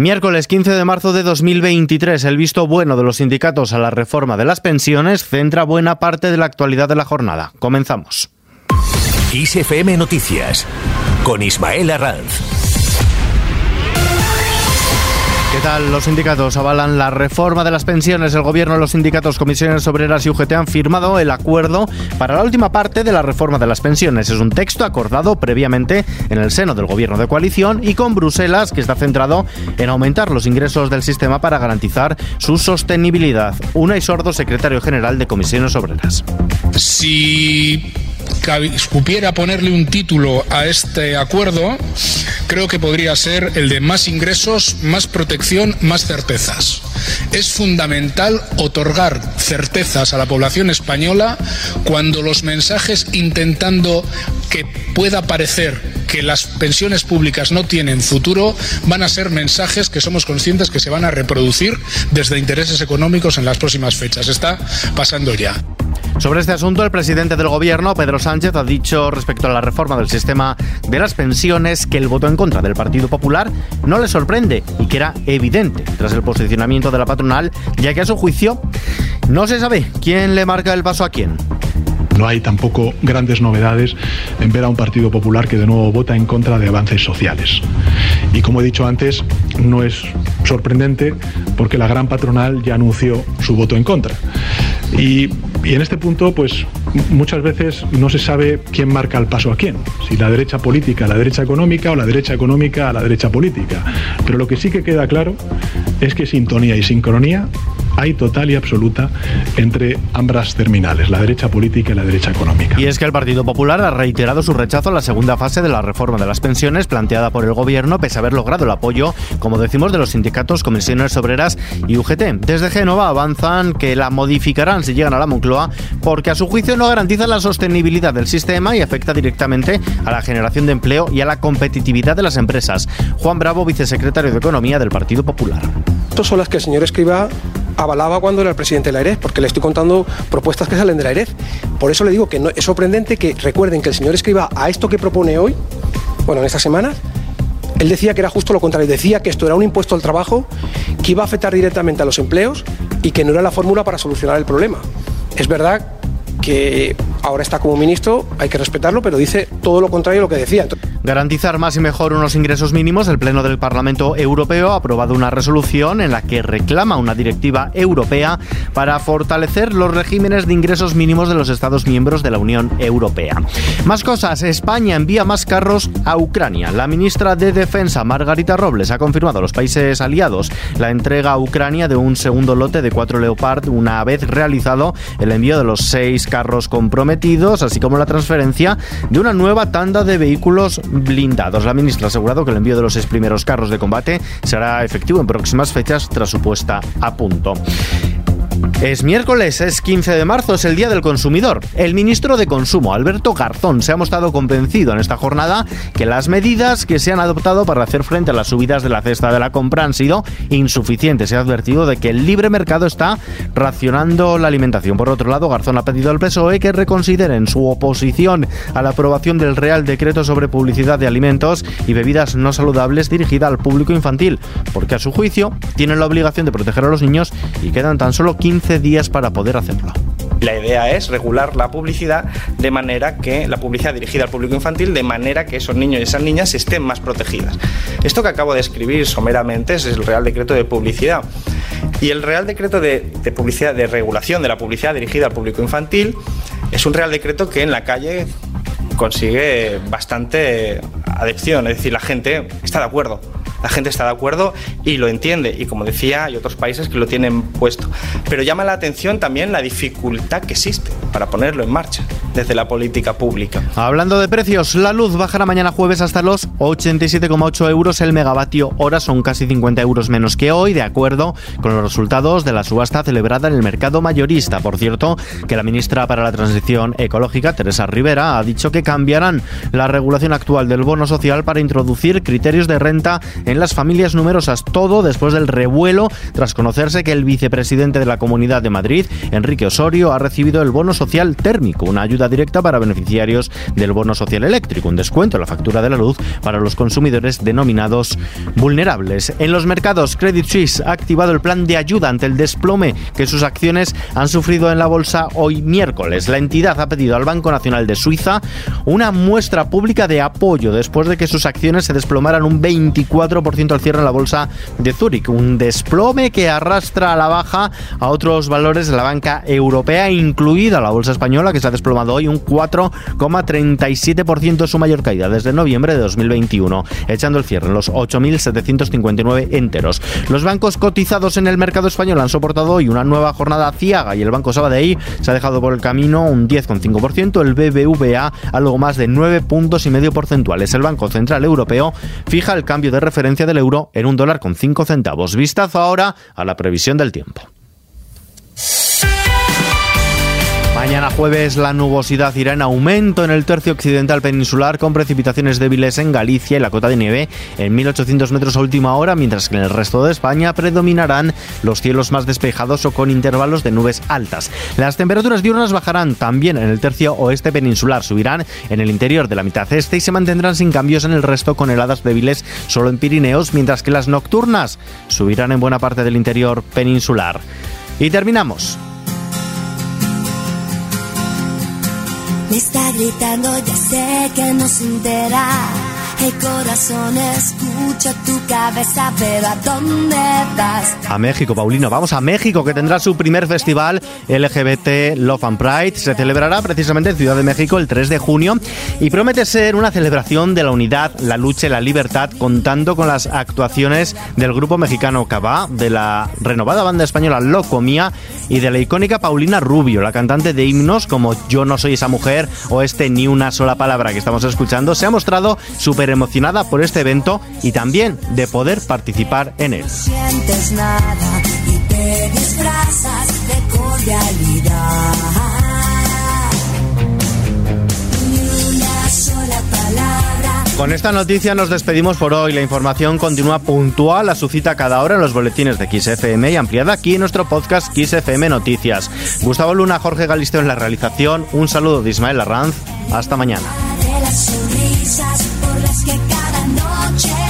Miércoles 15 de marzo de 2023, el visto bueno de los sindicatos a la reforma de las pensiones centra buena parte de la actualidad de la jornada. Comenzamos. ISFM Noticias con Ismael Arranz. Los sindicatos avalan la reforma de las pensiones. El gobierno, los sindicatos, comisiones obreras y UGT han firmado el acuerdo para la última parte de la reforma de las pensiones. Es un texto acordado previamente en el seno del gobierno de coalición y con Bruselas, que está centrado en aumentar los ingresos del sistema para garantizar su sostenibilidad. Una y Sordo, secretario general de comisiones obreras. Si cupiera ponerle un título a este acuerdo, creo que podría ser el de más ingresos, más protección, más certezas. Es fundamental otorgar certezas a la población española cuando los mensajes intentando que pueda parecer que las pensiones públicas no tienen futuro van a ser mensajes que somos conscientes que se van a reproducir desde intereses económicos en las próximas fechas. Está pasando ya. Sobre este asunto, el presidente del gobierno, Pedro Sánchez, ha dicho respecto a la reforma del sistema de las pensiones que el voto en contra del Partido Popular no le sorprende y que era evidente tras el posicionamiento de la patronal, ya que a su juicio no se sabe quién le marca el paso a quién. No hay tampoco grandes novedades en ver a un Partido Popular que de nuevo vota en contra de avances sociales. Y como he dicho antes, no es sorprendente porque la gran patronal ya anunció su voto en contra. Y, en este punto, pues muchas veces no se sabe quién marca el paso a quién, si la derecha política a la derecha económica o la derecha económica a la derecha política. Pero lo que sí que queda claro es que sintonía y sincronía hay total y absoluta entre ambas terminales, la derecha política y la derecha económica. Y es que el Partido Popular ha reiterado su rechazo a la segunda fase de la reforma de las pensiones planteada por el gobierno, pese a haber logrado el apoyo, como decimos, de los sindicatos, comisiones obreras y UGT. Desde Génova avanzan que la modificarán si llegan a la Moncloa, porque a su juicio no garantiza la sostenibilidad del sistema y afecta directamente a la generación de empleo y a la competitividad de las empresas. Juan Bravo, vicesecretario de Economía del Partido Popular. Estas son las que el señor Escriba avalaba cuando era el presidente de la porque le estoy contando propuestas que salen de la AEREF. Por eso le digo que no, es sorprendente que recuerden que el señor escriba a esto que propone hoy, bueno, en esta semana, él decía que era justo lo contrario, decía que esto era un impuesto al trabajo que iba a afectar directamente a los empleos y que no era la fórmula para solucionar el problema. Es verdad que ahora está como ministro, hay que respetarlo, pero dice todo lo contrario a lo que decía. Garantizar más y mejor unos ingresos mínimos, el Pleno del Parlamento Europeo ha aprobado una resolución en la que reclama una directiva europea para fortalecer los regímenes de ingresos mínimos de los Estados miembros de la Unión Europea. Más cosas, España envía más carros a Ucrania. La ministra de Defensa, Margarita Robles, ha confirmado a los países aliados la entrega a Ucrania de un segundo lote de cuatro Leopard una vez realizado el envío de los seis carros comprometidos, así como la transferencia de una nueva tanda de vehículos blindados. La ministra ha asegurado que el envío de los seis primeros carros de combate será efectivo en próximas fechas tras su puesta a punto. Es miércoles, es 15 de marzo, es el Día del Consumidor. El ministro de Consumo, Alberto Garzón, se ha mostrado convencido en esta jornada que las medidas que se han adoptado para hacer frente a las subidas de la cesta de la compra han sido insuficientes. Se ha advertido de que el libre mercado está racionando la alimentación. Por otro lado, Garzón ha pedido al PSOE que reconsideren su oposición a la aprobación del Real Decreto sobre publicidad de alimentos y bebidas no saludables dirigida al público infantil, porque a su juicio tienen la obligación de proteger a los niños y quedan tan solo 15 días para poder hacerlo. La idea es regular la publicidad de manera que la publicidad dirigida al público infantil de manera que esos niños y esas niñas estén más protegidas. Esto que acabo de escribir someramente es el Real Decreto de Publicidad. Y el Real Decreto de, de Publicidad de regulación de la publicidad dirigida al público infantil es un Real Decreto que en la calle consigue bastante adhesión, es decir, la gente está de acuerdo la gente está de acuerdo y lo entiende. Y como decía, hay otros países que lo tienen puesto. Pero llama la atención también la dificultad que existe para ponerlo en marcha desde la política pública. Hablando de precios, la luz bajará mañana jueves hasta los 87,8 euros el megavatio hora, son casi 50 euros menos que hoy, de acuerdo con los resultados de la subasta celebrada en el mercado mayorista. Por cierto, que la ministra para la Transición Ecológica, Teresa Rivera, ha dicho que cambiarán la regulación actual del bono social para introducir criterios de renta en las familias numerosas. Todo después del revuelo tras conocerse que el vicepresidente de la Comunidad de Madrid, Enrique Osorio, ha recibido el bono social térmico, una ayuda directa para beneficiarios del bono social eléctrico, un descuento en la factura de la luz para los consumidores denominados vulnerables. En los mercados, Credit Suisse ha activado el plan de ayuda ante el desplome que sus acciones han sufrido en la bolsa hoy miércoles. La entidad ha pedido al Banco Nacional de Suiza una muestra pública de apoyo después de que sus acciones se desplomaran un 24% al cierre en la bolsa de Zúrich, un desplome que arrastra a la baja a otros valores de la banca europea, incluida la bolsa española, que se ha desplomado hoy un 4,37% su mayor caída desde noviembre de 2021, echando el cierre en los 8.759 enteros. Los bancos cotizados en el mercado español han soportado hoy una nueva jornada ciaga y el Banco Sabadell se ha dejado por el camino un 10,5%, el BBVA algo más de 9 puntos y medio porcentuales. El Banco Central Europeo fija el cambio de referencia del euro en un dólar con 5 centavos. Vistazo ahora a la previsión del tiempo. Mañana jueves la nubosidad irá en aumento en el tercio occidental peninsular con precipitaciones débiles en Galicia y la cota de nieve en 1800 metros a última hora, mientras que en el resto de España predominarán los cielos más despejados o con intervalos de nubes altas. Las temperaturas diurnas bajarán también en el tercio oeste peninsular, subirán en el interior de la mitad este y se mantendrán sin cambios en el resto con heladas débiles solo en Pirineos, mientras que las nocturnas subirán en buena parte del interior peninsular. Y terminamos Me está gritando, ya sé que no se entera. Corazón escucha tu cabeza, pero ¿a dónde vas? A México, Paulino. Vamos a México, que tendrá su primer festival LGBT Love and Pride. Se celebrará precisamente en Ciudad de México el 3 de junio y promete ser una celebración de la unidad, la lucha y la libertad, contando con las actuaciones del grupo mexicano Cabá, de la renovada banda española Locomía y de la icónica Paulina Rubio, la cantante de himnos como Yo no soy esa mujer o este Ni una sola palabra que estamos escuchando. Se ha mostrado súper emocionada por este evento y también de poder participar en él. Con esta noticia nos despedimos por hoy. La información continúa puntual a su cita cada hora en los boletines de XFM y ampliada aquí en nuestro podcast XFM Noticias. Gustavo Luna, Jorge Galisteo en la realización. Un saludo de Ismael Arranz. Hasta mañana. Check.